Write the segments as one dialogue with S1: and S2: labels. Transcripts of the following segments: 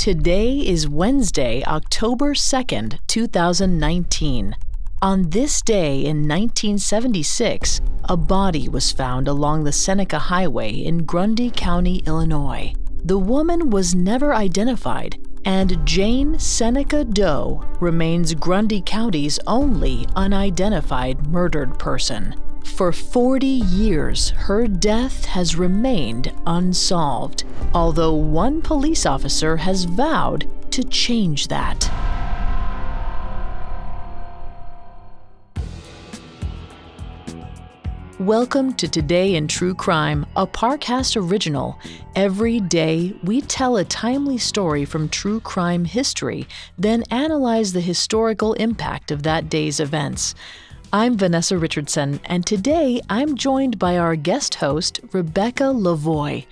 S1: Today is Wednesday, October 2nd, 2019. On this day in 1976, a body was found along the Seneca Highway in Grundy County, Illinois. The woman was never identified, and Jane Seneca Doe remains Grundy County's only unidentified murdered person. For 40 years, her death has remained unsolved, although one police officer has vowed to change that. Welcome to Today in True Crime, a Parcast original. Every day, we tell a timely story from true crime history, then analyze the historical impact of that day's events. I'm Vanessa Richardson, and today I'm joined by our guest host, Rebecca Lavoie.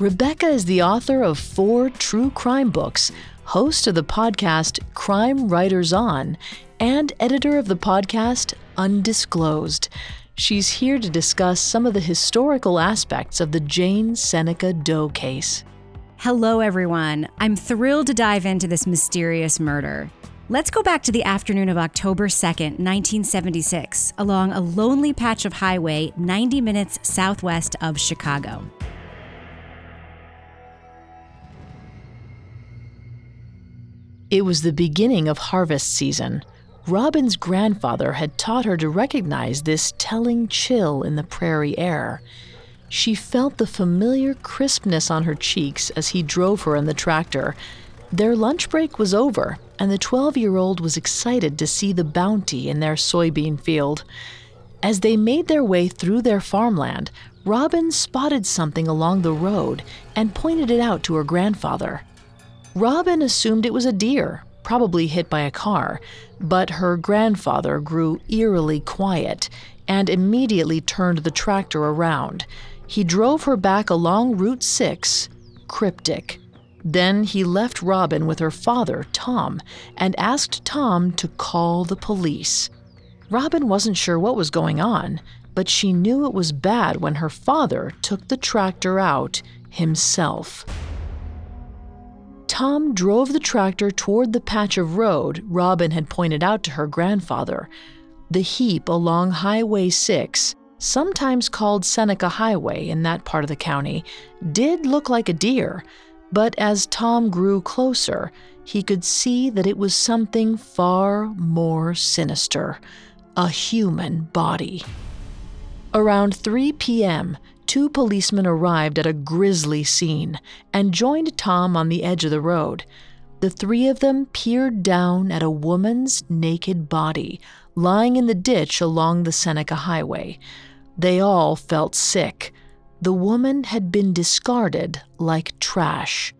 S1: Rebecca is the author of four true crime books, host of the podcast Crime Writers On, and editor of the podcast Undisclosed. She's here to discuss some of the historical aspects of the Jane Seneca Doe case.
S2: Hello, everyone. I'm thrilled to dive into this mysterious murder. Let's go back to the afternoon of October 2nd, 1976, along a lonely patch of highway 90 minutes southwest of Chicago.
S1: It was the beginning of harvest season. Robin's grandfather had taught her to recognize this telling chill in the prairie air. She felt the familiar crispness on her cheeks as he drove her in the tractor. Their lunch break was over, and the 12 year old was excited to see the bounty in their soybean field. As they made their way through their farmland, Robin spotted something along the road and pointed it out to her grandfather. Robin assumed it was a deer, probably hit by a car, but her grandfather grew eerily quiet and immediately turned the tractor around. He drove her back along Route 6, cryptic. Then he left Robin with her father, Tom, and asked Tom to call the police. Robin wasn't sure what was going on, but she knew it was bad when her father took the tractor out himself. Tom drove the tractor toward the patch of road Robin had pointed out to her grandfather. The heap along Highway 6, sometimes called Seneca Highway in that part of the county, did look like a deer, but as Tom grew closer, he could see that it was something far more sinister a human body. Around 3 p.m., two policemen arrived at a grisly scene and joined Tom on the edge of the road. The three of them peered down at a woman's naked body lying in the ditch along the Seneca Highway. They all felt sick. The woman had been discarded like trash.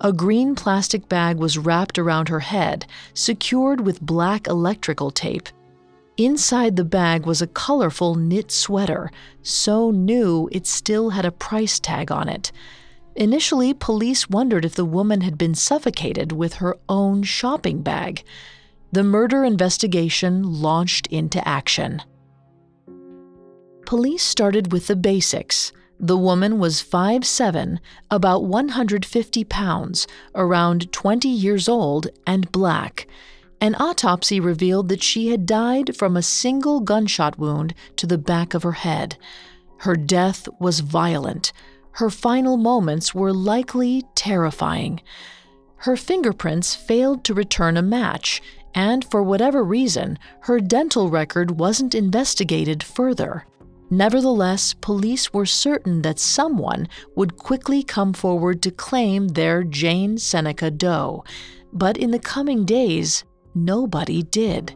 S1: A green plastic bag was wrapped around her head, secured with black electrical tape, Inside the bag was a colorful knit sweater, so new it still had a price tag on it. Initially, police wondered if the woman had been suffocated with her own shopping bag. The murder investigation launched into action. Police started with the basics. The woman was 5'7, about 150 pounds, around 20 years old, and black. An autopsy revealed that she had died from a single gunshot wound to the back of her head. Her death was violent. Her final moments were likely terrifying. Her fingerprints failed to return a match, and for whatever reason, her dental record wasn't investigated further. Nevertheless, police were certain that someone would quickly come forward to claim their Jane Seneca Doe. But in the coming days, nobody did.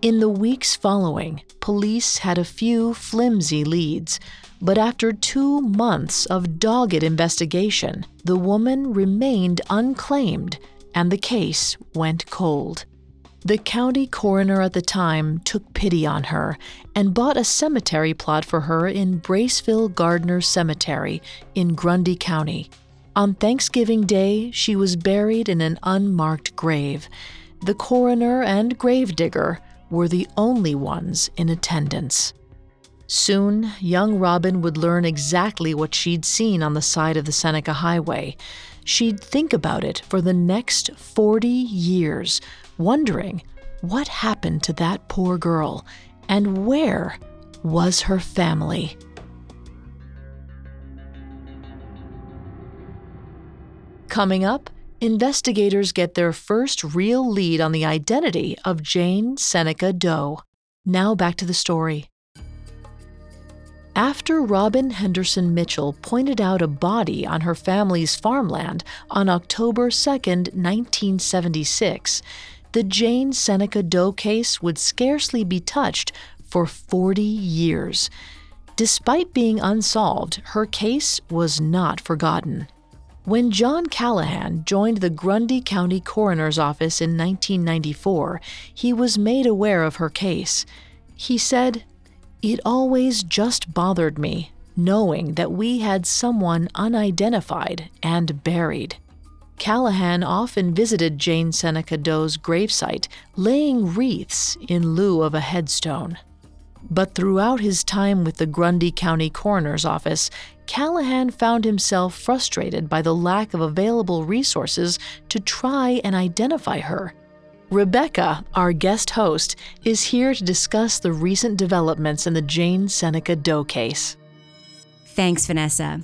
S1: In the weeks following, police had a few flimsy leads. But after two months of dogged investigation, the woman remained unclaimed and the case went cold. The county coroner at the time took pity on her and bought a cemetery plot for her in Braceville Gardner Cemetery in Grundy County. On Thanksgiving Day, she was buried in an unmarked grave. The coroner and gravedigger were the only ones in attendance. Soon, young Robin would learn exactly what she'd seen on the side of the Seneca Highway. She'd think about it for the next 40 years, wondering what happened to that poor girl and where was her family. Coming up, investigators get their first real lead on the identity of Jane Seneca Doe. Now back to the story. After Robin Henderson Mitchell pointed out a body on her family's farmland on October 2, 1976, the Jane Seneca Doe case would scarcely be touched for 40 years. Despite being unsolved, her case was not forgotten. When John Callahan joined the Grundy County Coroner's Office in 1994, he was made aware of her case. He said, It always just bothered me, knowing that we had someone unidentified and buried. Callahan often visited Jane Seneca Doe's gravesite, laying wreaths in lieu of a headstone. But throughout his time with the Grundy County Coroner's Office, Callahan found himself frustrated by the lack of available resources to try and identify her. Rebecca, our guest host, is here to discuss the recent developments in the Jane Seneca Doe case.
S2: Thanks, Vanessa.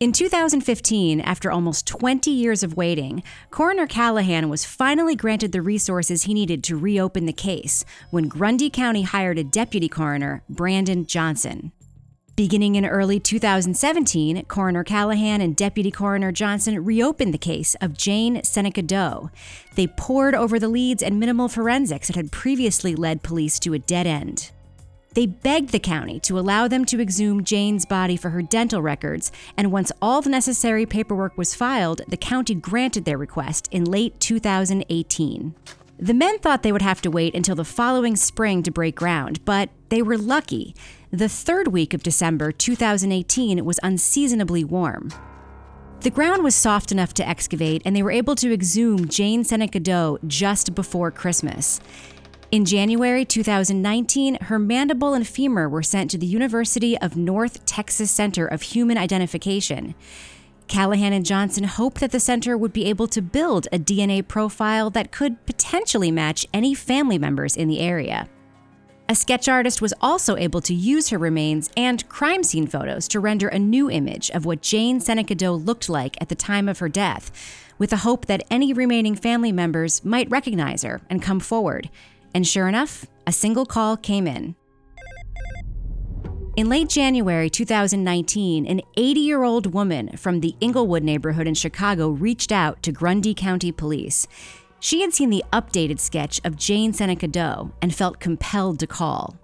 S2: In 2015, after almost 20 years of waiting, Coroner Callahan was finally granted the resources he needed to reopen the case when Grundy County hired a deputy coroner, Brandon Johnson. Beginning in early 2017, Coroner Callahan and Deputy Coroner Johnson reopened the case of Jane Seneca Doe. They pored over the leads and minimal forensics that had previously led police to a dead end. They begged the county to allow them to exhume Jane's body for her dental records, and once all the necessary paperwork was filed, the county granted their request in late 2018. The men thought they would have to wait until the following spring to break ground, but they were lucky. The third week of December 2018 was unseasonably warm. The ground was soft enough to excavate, and they were able to exhume Jane Seneca Doe just before Christmas. In January 2019, her mandible and femur were sent to the University of North Texas Center of Human Identification. Callahan and Johnson hoped that the center would be able to build a DNA profile that could potentially match any family members in the area. A sketch artist was also able to use her remains and crime scene photos to render a new image of what Jane Seneca Doe looked like at the time of her death, with the hope that any remaining family members might recognize her and come forward. And sure enough, a single call came in. In late January 2019, an 80 year old woman from the Englewood neighborhood in Chicago reached out to Grundy County Police. She had seen the updated sketch of Jane Seneca Doe and felt compelled to call.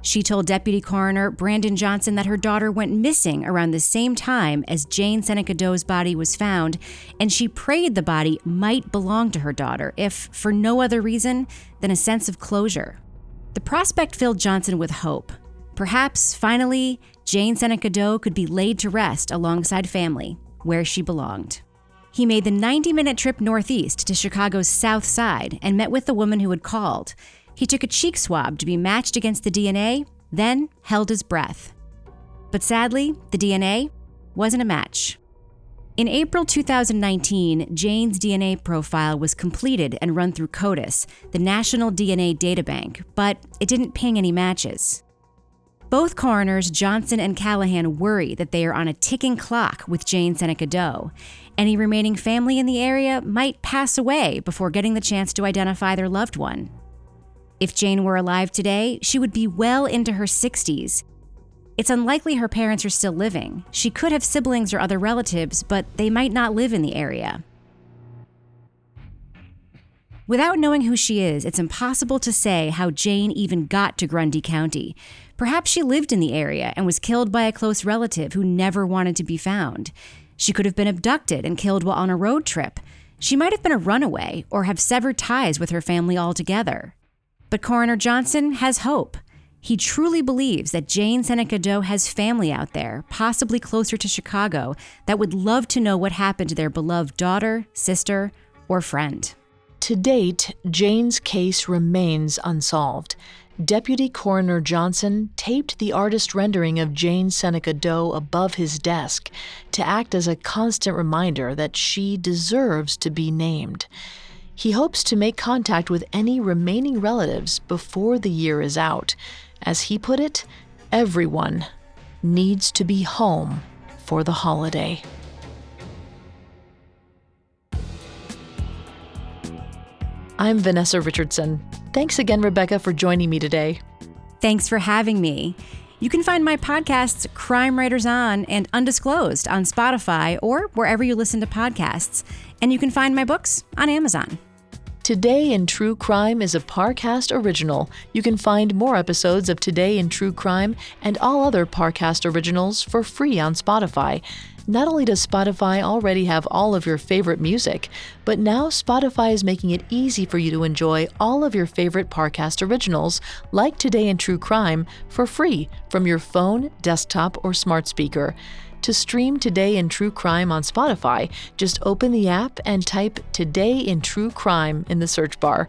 S2: She told Deputy Coroner Brandon Johnson that her daughter went missing around the same time as Jane Seneca Doe's body was found, and she prayed the body might belong to her daughter, if for no other reason than a sense of closure. The prospect filled Johnson with hope. Perhaps, finally, Jane Seneca Doe could be laid to rest alongside family, where she belonged. He made the 90 minute trip northeast to Chicago's South Side and met with the woman who had called. He took a cheek swab to be matched against the DNA, then held his breath. But sadly, the DNA wasn't a match. In April 2019, Jane's DNA profile was completed and run through CODIS, the National DNA Databank, but it didn't ping any matches. Both coroners, Johnson and Callahan, worry that they are on a ticking clock with Jane Seneca Doe. Any remaining family in the area might pass away before getting the chance to identify their loved one. If Jane were alive today, she would be well into her 60s. It's unlikely her parents are still living. She could have siblings or other relatives, but they might not live in the area. Without knowing who she is, it's impossible to say how Jane even got to Grundy County. Perhaps she lived in the area and was killed by a close relative who never wanted to be found. She could have been abducted and killed while on a road trip. She might have been a runaway or have severed ties with her family altogether. But Coroner Johnson has hope. He truly believes that Jane Seneca Doe has family out there, possibly closer to Chicago, that would love to know what happened to their beloved daughter, sister, or friend.
S1: To date, Jane's case remains unsolved. Deputy Coroner Johnson taped the artist rendering of Jane Seneca Doe above his desk to act as a constant reminder that she deserves to be named. He hopes to make contact with any remaining relatives before the year is out. As he put it, everyone needs to be home for the holiday. I'm Vanessa Richardson. Thanks again, Rebecca, for joining me today.
S2: Thanks for having me. You can find my podcasts, Crime Writers On and Undisclosed, on Spotify or wherever you listen to podcasts. And you can find my books on Amazon.
S1: Today in True Crime is a Parcast original. You can find more episodes of Today in True Crime and all other Parcast originals for free on Spotify. Not only does Spotify already have all of your favorite music, but now Spotify is making it easy for you to enjoy all of your favorite Parcast originals, like Today in True Crime, for free from your phone, desktop, or smart speaker. To stream Today in True Crime on Spotify, just open the app and type Today in True Crime in the search bar.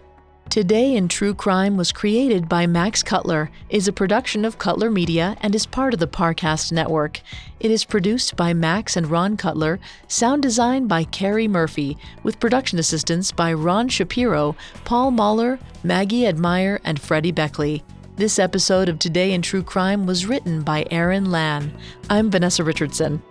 S1: Today in True Crime was created by Max Cutler, is a production of Cutler Media, and is part of the Parcast Network. It is produced by Max and Ron Cutler, sound design by Carrie Murphy, with production assistance by Ron Shapiro, Paul Mahler, Maggie Admire, and Freddie Beckley. This episode of Today in True Crime was written by Aaron Lan. I'm Vanessa Richardson.